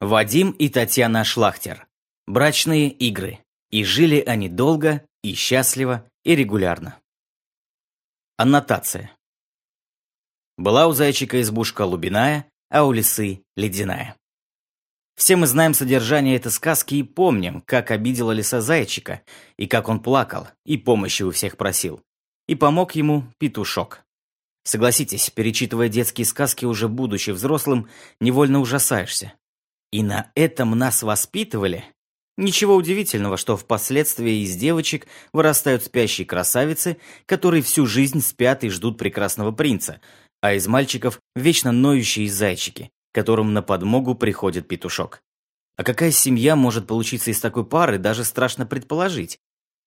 Вадим и Татьяна Шлахтер. Брачные игры. И жили они долго, и счастливо, и регулярно. Аннотация. Была у зайчика избушка лубиная, а у лисы ледяная. Все мы знаем содержание этой сказки и помним, как обидела лиса зайчика, и как он плакал, и помощи у всех просил. И помог ему петушок. Согласитесь, перечитывая детские сказки уже будучи взрослым, невольно ужасаешься. И на этом нас воспитывали? Ничего удивительного, что впоследствии из девочек вырастают спящие красавицы, которые всю жизнь спят и ждут прекрасного принца, а из мальчиков вечно ноющие зайчики, которым на подмогу приходит петушок. А какая семья может получиться из такой пары, даже страшно предположить.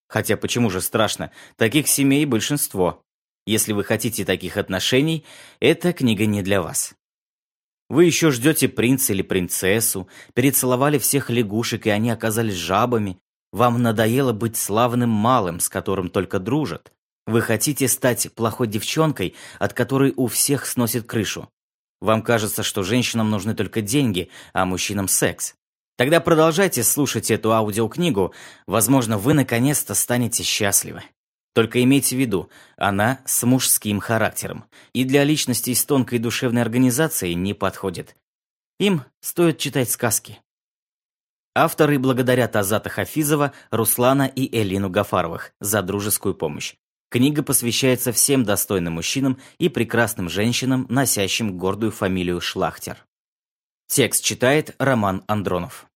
Хотя почему же страшно? Таких семей большинство. Если вы хотите таких отношений, эта книга не для вас. Вы еще ждете принца или принцессу, перецеловали всех лягушек, и они оказались жабами. Вам надоело быть славным малым, с которым только дружат. Вы хотите стать плохой девчонкой, от которой у всех сносит крышу. Вам кажется, что женщинам нужны только деньги, а мужчинам секс. Тогда продолжайте слушать эту аудиокнигу, возможно, вы наконец-то станете счастливы. Только имейте в виду, она с мужским характером и для личностей с тонкой душевной организацией не подходит. Им стоит читать сказки. Авторы благодарят Азата Хафизова, Руслана и Элину Гафаровых за дружескую помощь. Книга посвящается всем достойным мужчинам и прекрасным женщинам, носящим гордую фамилию Шлахтер. Текст читает Роман Андронов.